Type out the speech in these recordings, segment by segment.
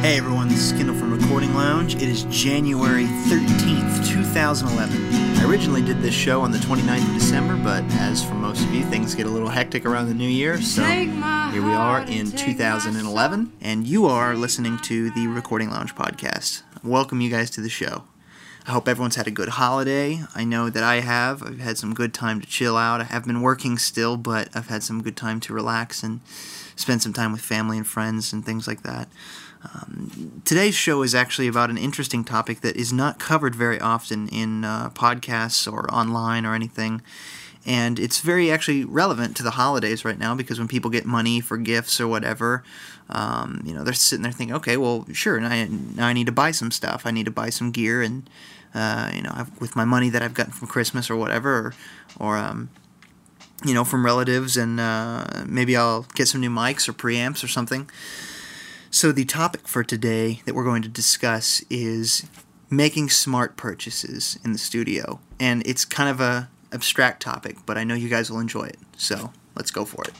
Hey everyone, this is Kendall from Recording Lounge. It is January 13th, 2011. I originally did this show on the 29th of December, but as for most of you, things get a little hectic around the new year, so here we are in 2011, and you are listening to the Recording Lounge podcast. Welcome you guys to the show. I hope everyone's had a good holiday. I know that I have. I've had some good time to chill out. I have been working still, but I've had some good time to relax and spend some time with family and friends and things like that. Um, today's show is actually about an interesting topic that is not covered very often in uh, podcasts or online or anything. And it's very actually relevant to the holidays right now because when people get money for gifts or whatever, um, you know, they're sitting there thinking, okay, well, sure, now I, now I need to buy some stuff. I need to buy some gear, and uh, you know, I've, with my money that I've gotten from Christmas or whatever, or, or um, you know, from relatives, and uh, maybe I'll get some new mics or preamps or something. So, the topic for today that we're going to discuss is making smart purchases in the studio. And it's kind of a abstract topic, but I know you guys will enjoy it. So, let's go for it.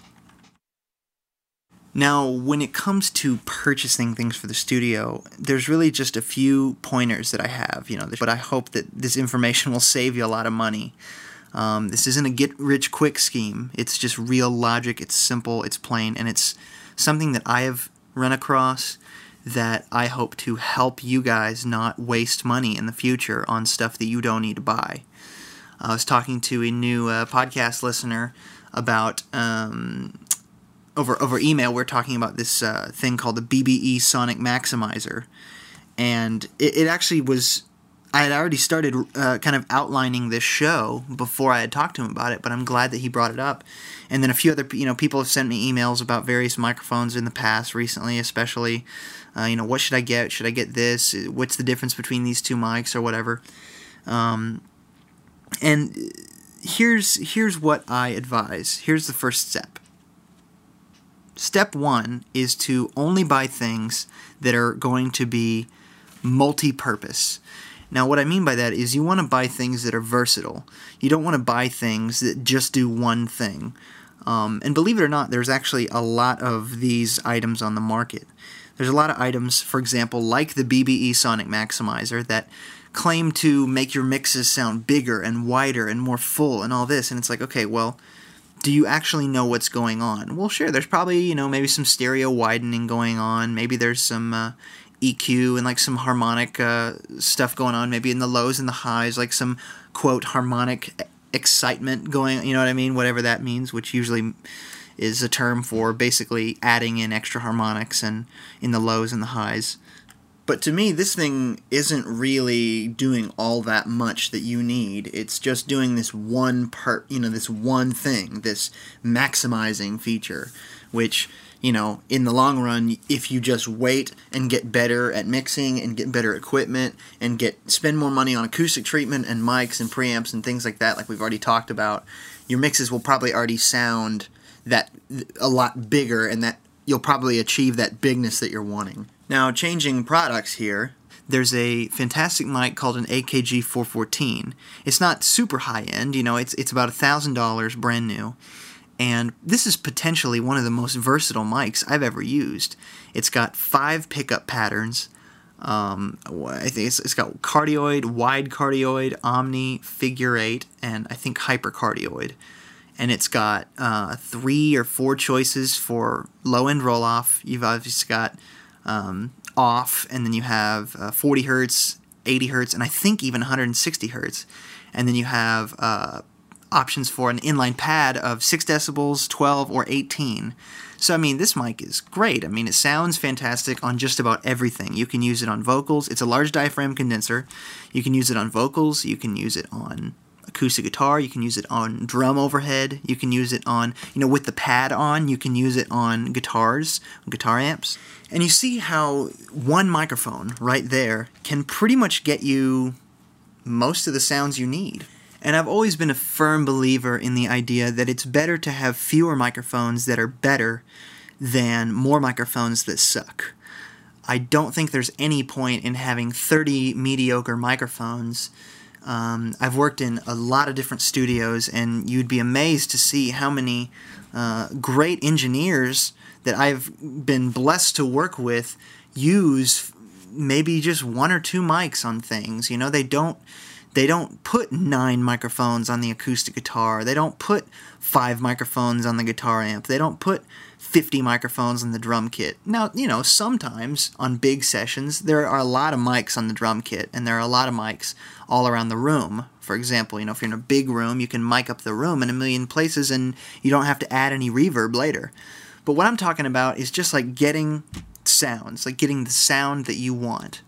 Now, when it comes to purchasing things for the studio, there's really just a few pointers that I have, you know, but I hope that this information will save you a lot of money. Um, this isn't a get rich quick scheme. It's just real logic. It's simple, it's plain, and it's something that I have run across that I hope to help you guys not waste money in the future on stuff that you don't need to buy. I was talking to a new uh, podcast listener about um, over over email. We are talking about this uh, thing called the BBE Sonic Maximizer, and it, it actually was. I had already started uh, kind of outlining this show before I had talked to him about it, but I'm glad that he brought it up. And then a few other, you know, people have sent me emails about various microphones in the past, recently, especially. Uh, you know, what should I get? Should I get this? What's the difference between these two mics or whatever? Um, and here's here's what I advise. Here's the first step. Step one is to only buy things that are going to be multi-purpose. Now, what I mean by that is you want to buy things that are versatile. You don't want to buy things that just do one thing. Um, and believe it or not, there's actually a lot of these items on the market. There's a lot of items, for example, like the BBE Sonic Maximizer, that claim to make your mixes sound bigger and wider and more full and all this. And it's like, okay, well, do you actually know what's going on? Well, sure, there's probably, you know, maybe some stereo widening going on. Maybe there's some uh, EQ and like some harmonic uh, stuff going on, maybe in the lows and the highs, like some quote harmonic excitement going, you know what I mean? Whatever that means, which usually is a term for basically adding in extra harmonics and in the lows and the highs. But to me, this thing isn't really doing all that much that you need. It's just doing this one part, you know, this one thing, this maximizing feature, which, you know, in the long run, if you just wait and get better at mixing and get better equipment and get spend more money on acoustic treatment and mics and preamps and things like that, like we've already talked about, your mixes will probably already sound that a lot bigger and that you'll probably achieve that bigness that you're wanting. Now, changing products here, there's a fantastic mic called an AKG 414. It's not super high end, you know, it's it's about $1,000 brand new. And this is potentially one of the most versatile mics I've ever used. It's got five pickup patterns. Um, I think it's, it's got cardioid, wide cardioid, omni, figure eight, and I think hypercardioid and it's got uh, three or four choices for low end roll off. You've obviously got um, off, and then you have uh, 40 hertz, 80 hertz, and I think even 160 hertz. And then you have uh, options for an inline pad of 6 decibels, 12, or 18. So, I mean, this mic is great. I mean, it sounds fantastic on just about everything. You can use it on vocals. It's a large diaphragm condenser. You can use it on vocals. You can use it on acoustic guitar. You can use it on drum overhead. You can use it on, you know, with the pad on, you can use it on guitars, guitar amps. And you see how one microphone right there can pretty much get you most of the sounds you need. And I've always been a firm believer in the idea that it's better to have fewer microphones that are better than more microphones that suck. I don't think there's any point in having 30 mediocre microphones Um, I've worked in a lot of different studios, and you'd be amazed to see how many uh, great engineers that I've been blessed to work with use maybe just one or two mics on things. You know, they don't they don't put nine microphones on the acoustic guitar. They don't put five microphones on the guitar amp. They don't put 50 microphones on the drum kit. Now, you know, sometimes on big sessions, there are a lot of mics on the drum kit, and there are a lot of mics all around the room. For example, you know, if you're in a big room, you can mic up the room in a million places and you don't have to add any reverb later. But what I'm talking about is just like getting sounds, like getting the sound that you want.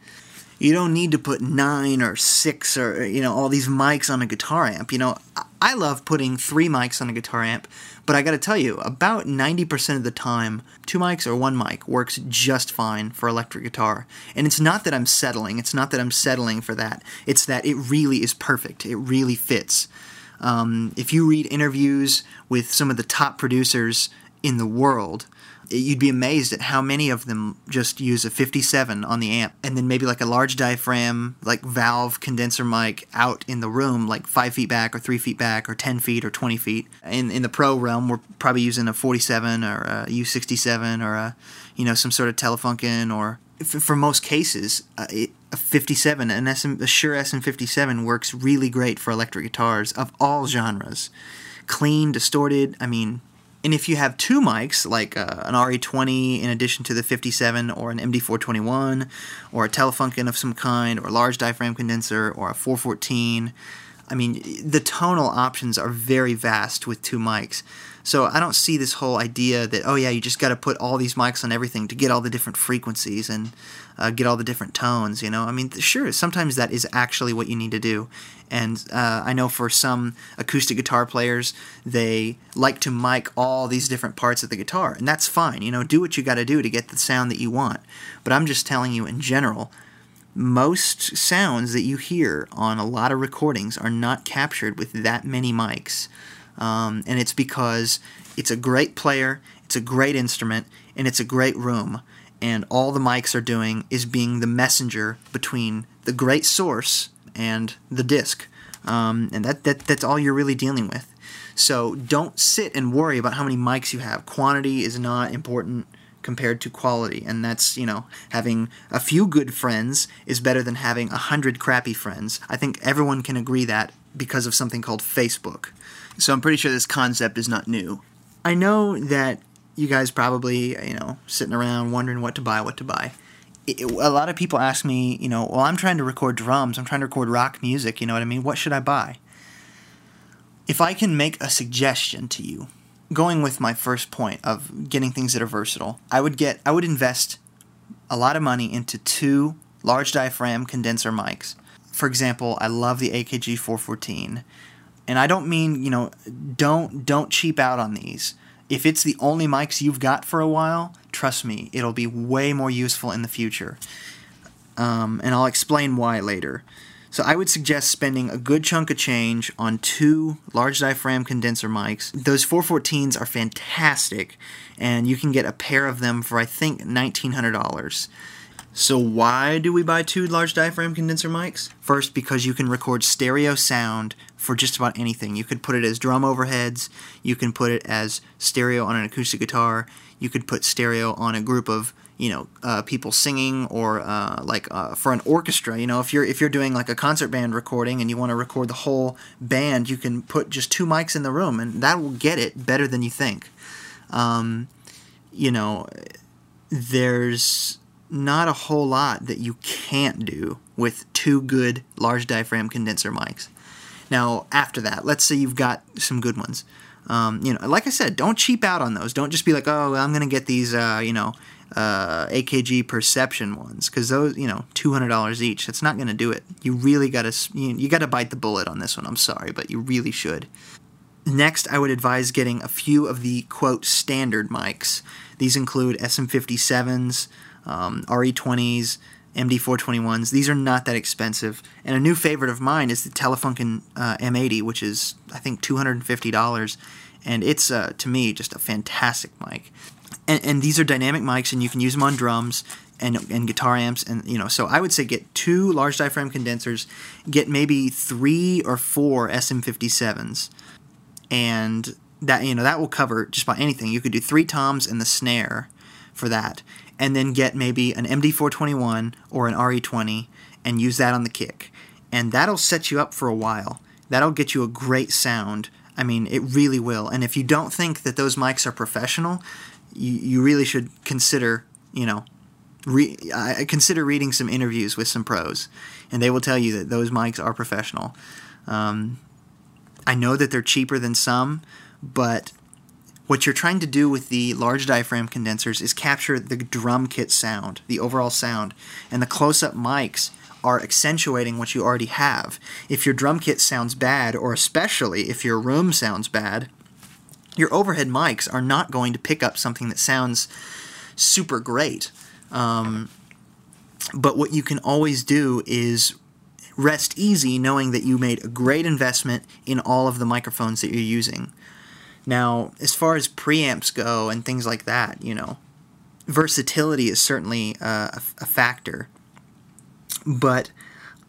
You don't need to put nine or six or, you know, all these mics on a guitar amp. You know, I love putting three mics on a guitar amp, but I gotta tell you, about 90% of the time, two mics or one mic works just fine for electric guitar. And it's not that I'm settling, it's not that I'm settling for that, it's that it really is perfect, it really fits. Um, if you read interviews with some of the top producers in the world, you'd be amazed at how many of them just use a 57 on the amp and then maybe like a large diaphragm like valve condenser mic out in the room like five feet back or three feet back or 10 feet or 20 feet. In, in the pro realm we're probably using a 47 or a u67 or a you know some sort of telefunken or for most cases uh, a 57 an SM, a Shure SM57 works really great for electric guitars of all genres. Clean distorted i mean and if you have two mics, like uh, an RE20 in addition to the 57, or an MD421, or a Telefunken of some kind, or a large diaphragm condenser, or a 414, I mean, the tonal options are very vast with two mics. So I don't see this whole idea that, oh yeah, you just got to put all these mics on everything to get all the different frequencies and uh, get all the different tones, you know? I mean, sure, sometimes that is actually what you need to do. And uh, I know for some acoustic guitar players, they like to mic all these different parts of the guitar, and that's fine. You know, do what you got to do to get the sound that you want. But I'm just telling you in general, most sounds that you hear on a lot of recordings are not captured with that many mics. Um, and it's because it's a great player, it's a great instrument, and it's a great room and all the mics are doing is being the messenger between the great source and the disc. Um, and that, that that's all you're really dealing with. So don't sit and worry about how many mics you have. Quantity is not important compared to quality, and that's you know having a few good friends is better than having a hundred crappy friends. I think everyone can agree that because of something called Facebook. So I'm pretty sure this concept is not new. I know that you guys probably, you know, sitting around wondering what to buy, what to buy. It, a lot of people ask me, you know, well, I'm trying to record drums, I'm trying to record rock music, you know what I mean? What should I buy? If I can make a suggestion to you, going with my first point of getting things that are versatile, I would get, I would invest a lot of money into two large diaphragm condenser mics. For example, I love the AKG 414, and I don't mean, you know, don't don't cheap out on these if it's the only mics you've got for a while, trust me, it'll be way more useful in the future. Um, and I'll explain why later. So I would suggest spending a good chunk of change on two large diaphragm condenser mics. Those 414s are fantastic, and you can get a pair of them for I think $1,900. So why do we buy two large diaphragm condenser mics? First, because you can record stereo sound for just about anything. You could put it as drum overheads, you can put it as stereo on an acoustic guitar, you could put stereo on a group of you know uh, people singing or uh, like uh, for an orchestra you know if you're if you're doing like a concert band recording and you want to record the whole band you can put just two mics in the room and that will get it better than you think um, you know there's not a whole lot that you can't do with two good large diaphragm condenser mics. Now, after that, let's say you've got some good ones. Um, you know, like I said, don't cheap out on those. Don't just be like, oh, I'm going to get these, uh, you know, uh, AKG Perception ones because those, you know, two hundred dollars each. That's not going to do it. You really got to, you, you got to bite the bullet on this one. I'm sorry, but you really should. Next, I would advise getting a few of the quote standard mics. These include SM57s, um, RE20s, MD421s. These are not that expensive. And a new favorite of mine is the Telefunken uh, M80, which is, I think, $250. And it's, uh, to me, just a fantastic mic. And, and, these are dynamic mics, and you can use them on drums. and and guitar amps and you know so I would say get two large diaphragm condensers, get maybe three or four SM57s, and that you know that will cover just about anything. You could do three toms and the snare for that, and then get maybe an MD421 or an RE20 and use that on the kick, and that'll set you up for a while. That'll get you a great sound. I mean, it really will. And if you don't think that those mics are professional, you, you really should consider, you know, re- I consider reading some interviews with some pros, and they will tell you that those mics are professional. Um, I know that they're cheaper than some, but what you're trying to do with the large diaphragm condensers is capture the drum kit sound, the overall sound, and the close-up mics are accentuating what you already have. If your drum kit sounds bad, or especially if your room sounds bad, your overhead mics are not going to pick up something that sounds super great. Um, but what you can always do is rest easy knowing that you made a great investment in all of the microphones that you're using. Now, as far as preamps go and things like that, you know, versatility is certainly a, a factor. But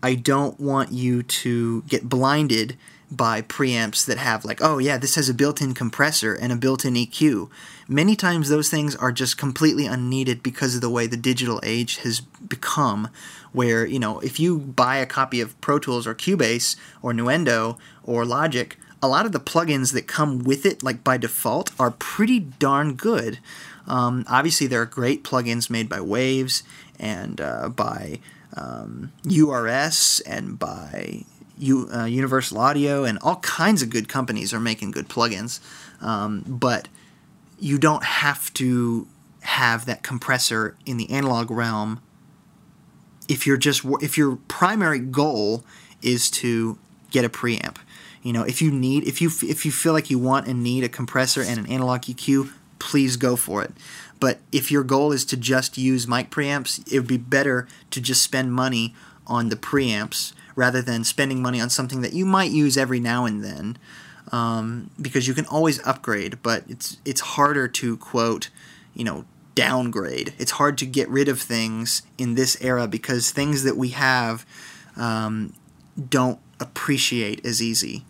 I don't want you to get blinded by preamps that have like, oh yeah, this has a built-in compressor and a built-in EQ. Many times those things are just completely unneeded because of the way the digital age has become where, you know, if you buy a copy of Pro Tools or Cubase or Nuendo or Logic, a lot of the plugins that come with it, like by default, are pretty darn good. Um, obviously, there are great plugins made by Waves and uh, by um, URS and by U, uh, Universal Audio, and all kinds of good companies are making good plugins. Um, but you don't have to have that compressor in the analog realm if you're just if your primary goal is to get a preamp. You know, if you need if you if you feel like you want and need a compressor and an analog EQ, please go for it. But if your goal is to just use mic preamps, it would be better to just spend money on the preamps rather than spending money on something that you might use every now and then. Um, because you can always upgrade, but it's it's harder to quote, you know, downgrade. It's hard to get rid of things in this era because things that we have um, don't appreciate as easy.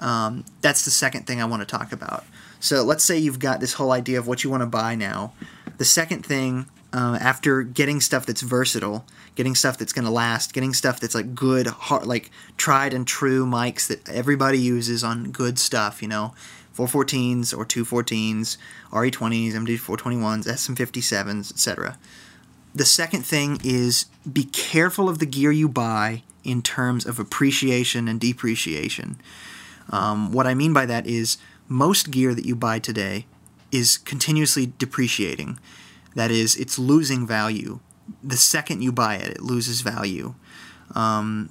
Um, that's the second thing I want to talk about. So let's say you've got this whole idea of what you want to buy now. The second thing, uh, after getting stuff that's versatile, getting stuff that's going to last, getting stuff that's like good, hard, like tried and true mics that everybody uses on good stuff, you know, 414s or 214s, RE20s, MD421s, SM57s, etc. The second thing is be careful of the gear you buy in terms of appreciation and depreciation. Um, what I mean by that is most gear that you buy today is continuously depreciating. That is, it's losing value. The second you buy it, it loses value. Um,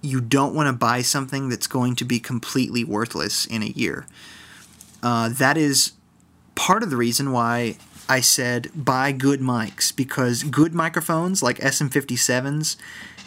you don't want to buy something that's going to be completely worthless in a year. Uh, that is part of the reason why I said buy good mics because good microphones like SM57s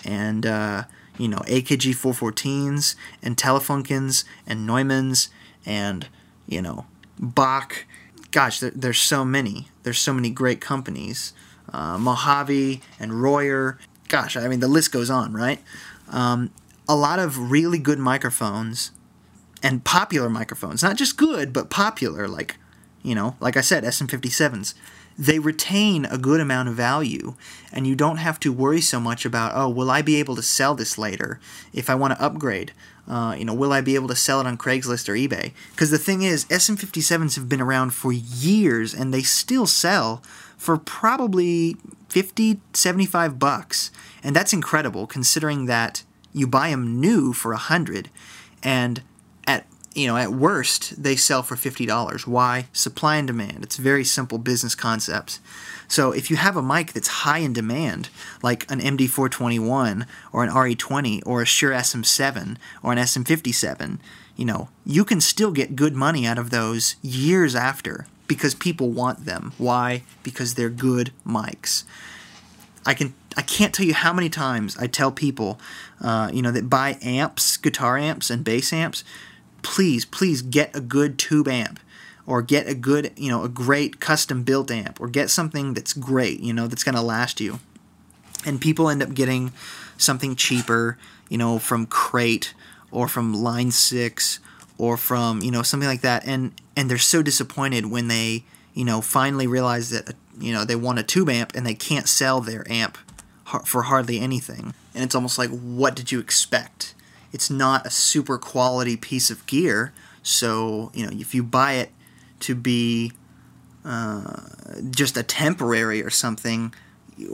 and uh, you know AKG 414s and Telefunkens and Neumanns and you know Bock. Gosh, there, there's so many. There's so many great companies. Uh, Mojave and Royer. Gosh, I mean the list goes on, right? Um, a lot of really good microphones and popular microphones, not just good, but popular, like you know, like I said, SM57s they retain a good amount of value and you don't have to worry so much about oh will i be able to sell this later if i want to upgrade? Uh, you know will i be able to sell it on craigslist or ebay? Because the thing is sm57s have been around for years and they still sell for probably 50 75 bucks. And that's incredible considering that you buy them new for a hundred and you know, at worst, they sell for $50. Why? Supply and demand. It's very simple business concepts. So if you have a mic that's high in demand, like an MD421 or an RE20 or a Shure SM7 or an SM57, you know, you can still get good money out of those years after because people want them. Why? Because they're good mics. I can I can't tell you how many times I tell people, uh, you know, that buy amps, guitar amps, and bass amps please, please get a good tube amp or get a good, you know, a great custom built amp or get something that's great, you know, that's going to last you. And people end up getting something cheaper, you know, from Crate or from Line 6 or from, you know, something like that and and they're so disappointed when they, you know, finally realize that you know, they want a tube amp and they can't sell their amp for hardly anything. And it's almost like what did you expect? It's not a super quality piece of gear, so, you know, if you buy it to be uh, just a temporary or something,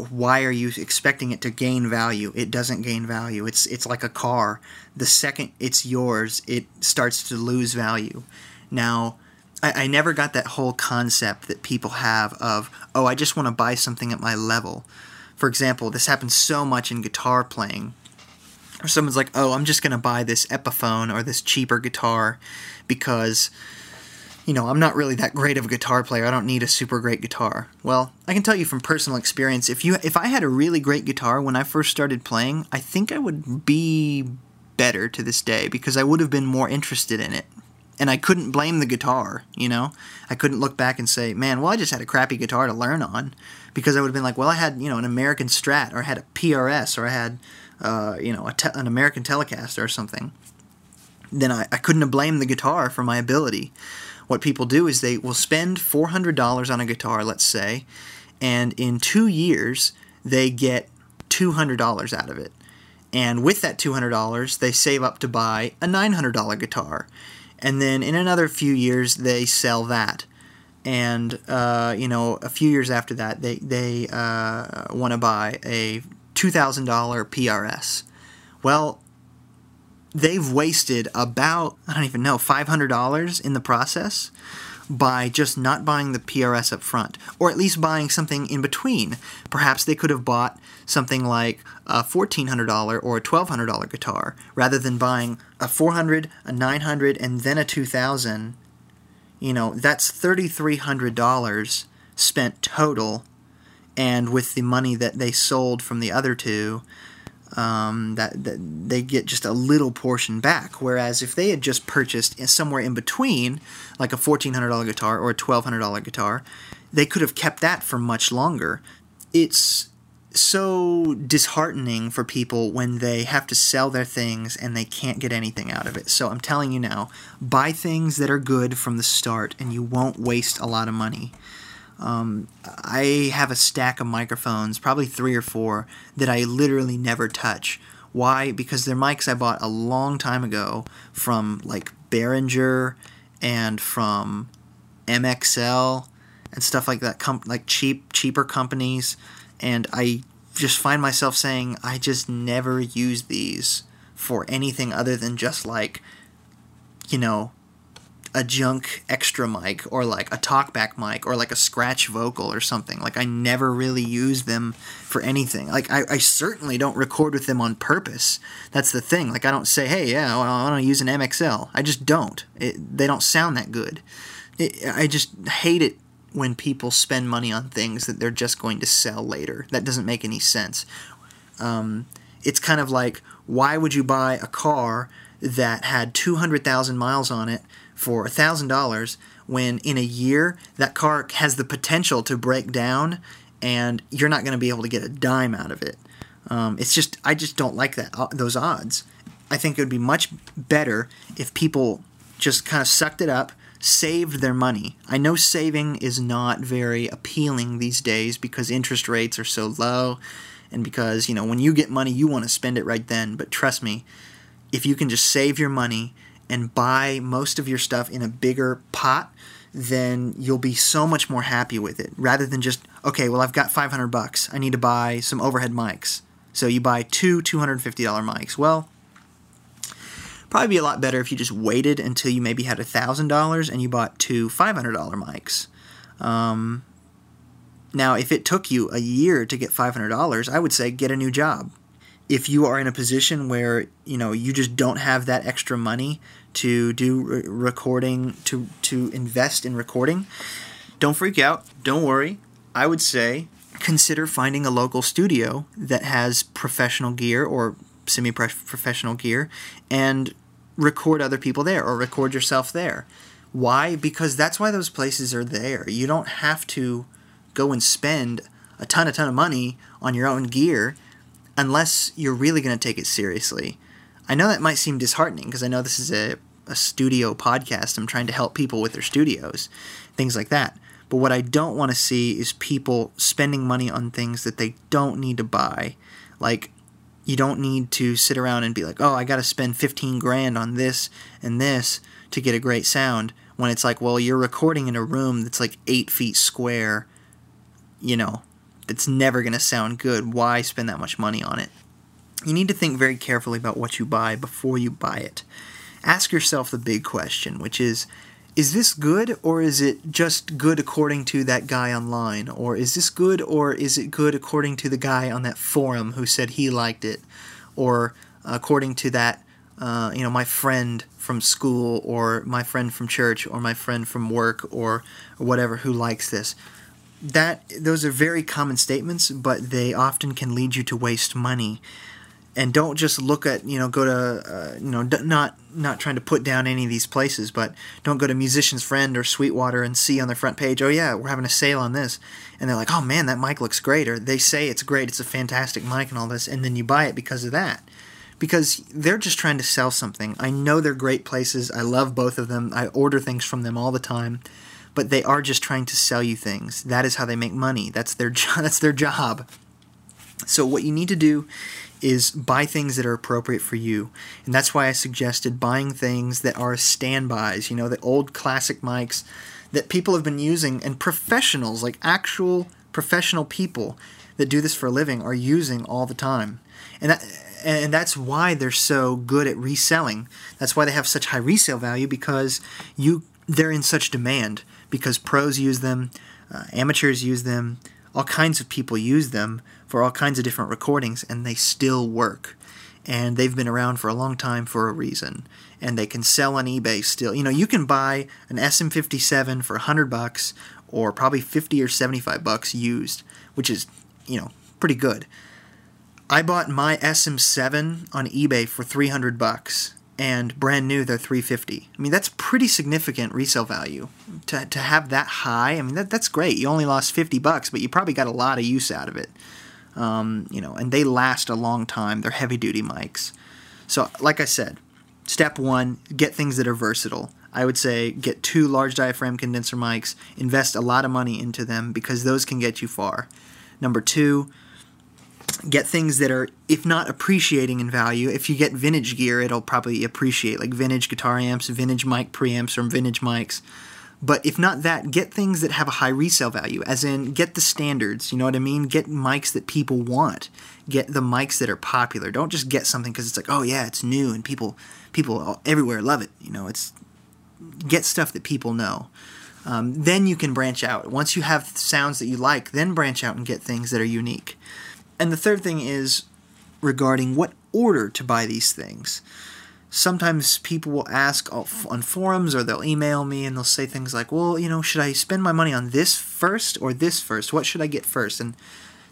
why are you expecting it to gain value? It doesn't gain value. It's it's like a car. The second it's yours, it starts to lose value. Now, I, I never got that whole concept that people have of, oh, I just want to buy something at my level. For example, this happens so much in guitar playing. Or someone's like, oh, I'm just going to buy this Epiphone or this cheaper guitar because you know, I'm not really that great of a guitar player. I don't need a super great guitar. Well, I can tell you from personal experience, if you if I had a really great guitar when I first started playing, I think I would be better to this day because I would have been more interested in it. And I couldn't blame the guitar, you know? I couldn't look back and say, "Man, well, I just had a crappy guitar to learn on." Because I would have been like, "Well, I had, you know, an American Strat or I had a PRS or I had uh, you know, te- an American Telecaster or something." Then I, I couldn't have blamed the guitar for my ability what people do is they will spend $400 on a guitar, let's say, and in two years they get $200 out of it. And with that $200, they save up to buy a $900 guitar. And then in another few years, they sell that. And, uh, you know, a few years after that, they, they uh, want to buy a $2,000 PRS. Well, they've wasted about, I don't even know, $500 in the process by just not buying the PRS up front, or at least buying something in between. Perhaps they could have bought something like a $1,400 or a $1,200 guitar rather than buying a 400, a 900, and then a 2000. You know, that's $3,300 spent total, and with the money that they sold from the other two, um, that, that they get just a little portion back. Whereas if they had just purchased somewhere in between, like a $1,400 guitar or a $1,200 guitar, they could have kept that for much longer. It's so disheartening for people when they have to sell their things and they can't get anything out of it. So I'm telling you now, buy things that are good from the start and you won't waste a lot of money. Um, I have a stack of microphones, probably three or four, that I literally never touch. Why? Because they're mics I bought a long time ago from like Behringer and from MXL and stuff like that, com- like cheap, cheaper companies. And I just find myself saying, I just never use these for anything other than just like, you know, a junk extra mic or like a talkback mic or like a scratch vocal or something. Like I never really use them for anything. Like I, I certainly don't record with them on purpose. That's the thing. Like I don't say, hey, yeah, well, I want to use an MXL. I just don't. It, they don't sound that good. It, I just hate it when people spend money on things that they're just going to sell later. That doesn't make any sense. Um, it's kind of like, why would you buy a car that had 200,000 miles on it for $1,000 when in a year that car has the potential to break down and you're not going to be able to get a dime out of it. Um, it's just, I just don't like that uh, those odds. I think it would be much better if people just kind of sucked it up, saved their money. I know saving is not very appealing these days because interest rates are so low and because, you know, when you get money, you want to spend it right then. But trust me, if you can just save your money and buy most of your stuff in a bigger pot, then you'll be so much more happy with it rather than just, okay, well, I've got 500 bucks. I need to buy some overhead mics. So you buy two $250 mics. Well, probably be a lot better if you just waited until you maybe had $1,000 and you bought two $500 mics. Um, now, if it took you a year to get $500, I would say get a new job if you are in a position where you know you just don't have that extra money to do re- recording to to invest in recording don't freak out don't worry i would say consider finding a local studio that has professional gear or semi professional gear and record other people there or record yourself there Why? Because that's why those places are there. You don't have to go and spend a ton, a ton of money on your own gear unless you're really going to take it seriously. I know that might seem disheartening because I know this is a, a studio podcast. I'm trying to help people with their studios, things like that. But what I don't want to see is people spending money on things that they don't need to buy. Like, you don't need to sit around and be like, oh, I got to spend 15 grand on this and this to get a great sound. When it's like, well, you're recording in a room that's like eight feet square, you know, it's never going to sound good. Why spend that much money on it? You need to think very carefully about what you buy before you buy it. Ask yourself the big question, which is is this good or is it just good according to that guy online? Or is this good or is it good according to the guy on that forum who said he liked it? Or according to that, uh, you know, my friend from school or my friend from church or my friend from work or, or whatever who likes this? That those are very common statements, but they often can lead you to waste money. And don't just look at you know go to uh, you know not not trying to put down any of these places but don't go to musician's friend or sweetwater and see on their front page oh yeah we're having a sale on this. And they're like oh man that mic looks great or they say it's great it's a fantastic mic and all this and then you buy it because of that. Because they're just trying to sell something. I know they're great places. I love both of them. I order things from them all the time but they are just trying to sell you things that is how they make money that's their job that's their job so what you need to do is buy things that are appropriate for you. And that's why I suggested buying things that are standbys, you know, the old classic mics that people have been using and professionals, like actual professional people that do this for a living are using all the time. And that and that's why they're so good at reselling. That's why they have such high resale value because you they're in such demand because pros use them, uh, amateurs use them, all kinds of people use them for all kinds of different recordings, and they still work. And they've been around for a long time for a reason. And they can sell on eBay still. You know, you can buy an SM57 for 100 bucks or probably 50 or 75 bucks used, which is, you know, pretty good. I bought my SM7 on eBay for 300 bucks and brand new they're 350 i mean that's pretty significant resale value to, to have that high. I mean that, that's great. You only lost 50 bucks but you probably got a lot of use out of it. Um, you know and they last a long time. They're heavy duty mics. So like i said step one get things that are versatile. I would say get two large diaphragm condenser mics invest a lot of money into them because those can get you far. Number two get things that are, if not appreciating in value, if you get vintage gear, it'll probably appreciate, like vintage guitar amps, vintage mic preamps, or vintage mics. But if not that, get things that have a high resale value, as in get the standards, you know what I mean? Get mics that people want. Get the mics that are popular. Don't just get something because it's like, oh yeah, it's new and people people everywhere love it. You know, it's get stuff that people know. Um, then you can branch out. Once you have sounds that you like, then branch out and get things that are unique. And the third thing is regarding what order to buy these things. Sometimes people will ask on forums or they'll email me and they'll say things like, well, you know, should I spend my money on this first or this first? What should I get first? And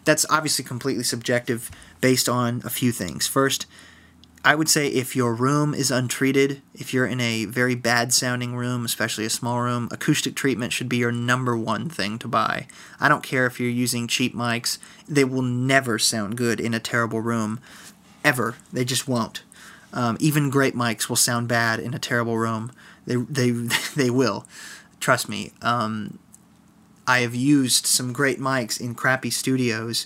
that's obviously completely subjective based on a few things. First, I would say if your room is untreated, if you're in a very bad sounding room, especially a small room, acoustic treatment should be your number one thing to buy. I don't care if you're using cheap mics, they will never sound good in a terrible room. Ever. They just won't. Um, even great mics will sound bad in a terrible room. They, they, they will. Trust me. Um, I have used some great mics in crappy studios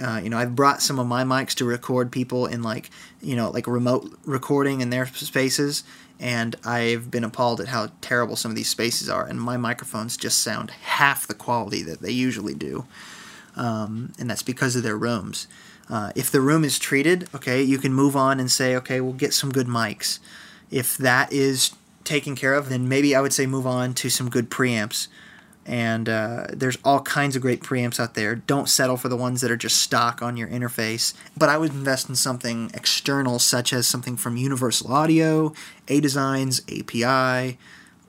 uh, you know, I've brought some of my mics to record people in like, you know, like remote recording in their spaces, and I've been appalled at how terrible some of these spaces are. And my microphones just sound half the quality that they usually do, um, and that's because of their rooms. Uh, if the room is treated, okay, you can move on and say, okay, we'll get some good mics. If that is taken care of, then maybe I would say move on to some good preamps and uh, there's all kinds of great preamps out there. Don't settle for the ones that are just stock on your interface. But I would invest in something external, such as something from Universal Audio, A Designs, API,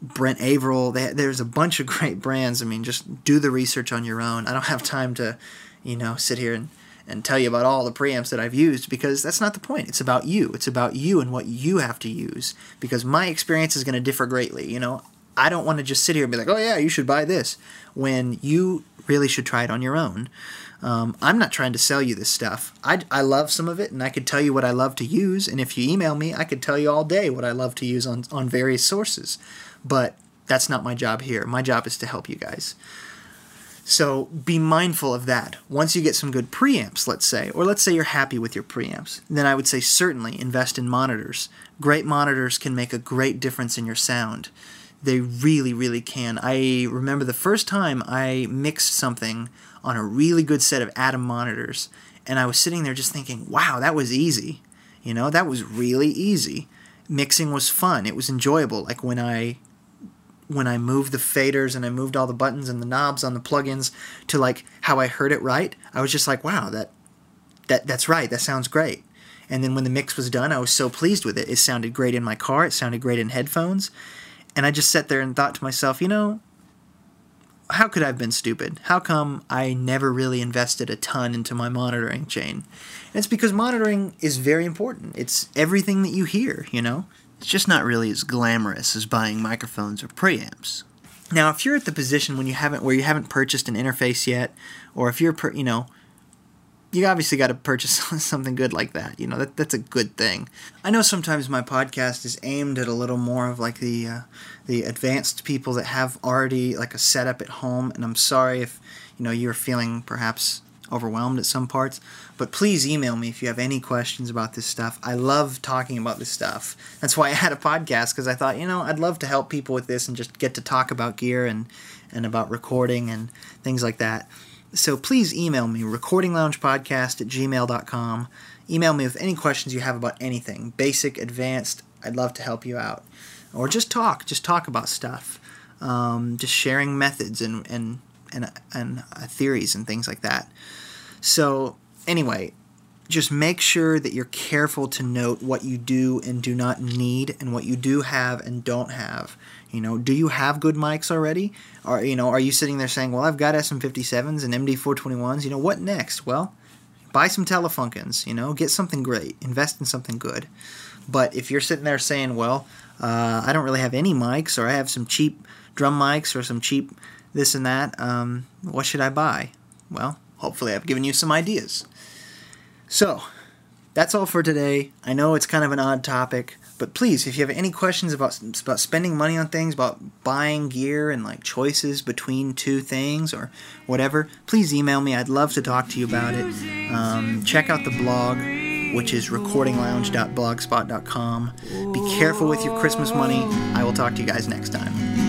Brent Averill. They, there's a bunch of great brands. I mean, just do the research on your own. I don't have time to, you know, sit here and and tell you about all the preamps that I've used because that's not the point. It's about you. It's about you and what you have to use because my experience is going to differ greatly. You know, I don't want to just sit here and be like, oh yeah, you should buy this, when you really should try it on your own. Um, I'm not trying to sell you this stuff. I, I love some of it, and I could tell you what I love to use. And if you email me, I could tell you all day what I love to use on, on various sources. But that's not my job here. My job is to help you guys. So be mindful of that. Once you get some good preamps, let's say, or let's say you're happy with your preamps, then I would say certainly invest in monitors. Great monitors can make a great difference in your sound. They really, really can. I remember the first time I mixed something on a really good set of Adam monitors, and I was sitting there just thinking, wow, that was easy. You know, that was really easy. Mixing was fun. It was enjoyable. Like when I when I moved the faders and I moved all the buttons and the knobs on the plugins to like how I heard it right, I was just like, wow, that that that's right. That sounds great. And then when the mix was done, I was so pleased with it. It sounded great in my car. It sounded great in headphones. And I just sat there and thought to myself, you know, how could I have been stupid? How come I never really invested a ton into my monitoring chain? And it's because monitoring is very important. It's everything that you hear, you know? It's just not really as glamorous as buying microphones or preamps. Now, if you're at the position when you haven't where you haven't purchased an interface yet, or if you're, you know, you obviously got to purchase something good like that. You know, that that's a good thing. I know sometimes my podcast is aimed at a little more of like the uh, the advanced people that have already like a setup at home, and I'm sorry if you know you're feeling perhaps overwhelmed at some parts, but please email me if you have any questions about this stuff. I love talking about this stuff. That's why I had a podcast because I thought, you know, I'd love to help people with this and just get to talk about gear and and about recording and things like that. So please email me, recordingloungepodcast at gmail.com. Email me with any questions you have about anything, basic, advanced. I'd love to help you out. Or just talk, just talk about stuff. Um, just sharing methods and, and, and, and uh, theories and things like that. So, anyway, just make sure that you're careful to note what you do and do not need and what you do have and don't have. You know, do you have good mics already? Or you know, are you sitting there saying, "Well, I've got SM57s and MD421s. You know, what next?" Well, buy some Telefunkens. You know, get something great. Invest in something good. But if you're sitting there saying, "Well, uh, I don't really have any mics, or I have some cheap drum mics, or some cheap this and that," um, what should I buy? Well, hopefully, I've given you some ideas. So, that's all for today. I know it's kind of an odd topic, but please, if you have any questions about about spending money on things, about buying gear and like choices between two things or whatever, please email me. I'd love to talk to you about it. Um, check out the blog, which is recordinglounge.blogspot.com. Be careful with your Christmas money. I will talk to you guys next time.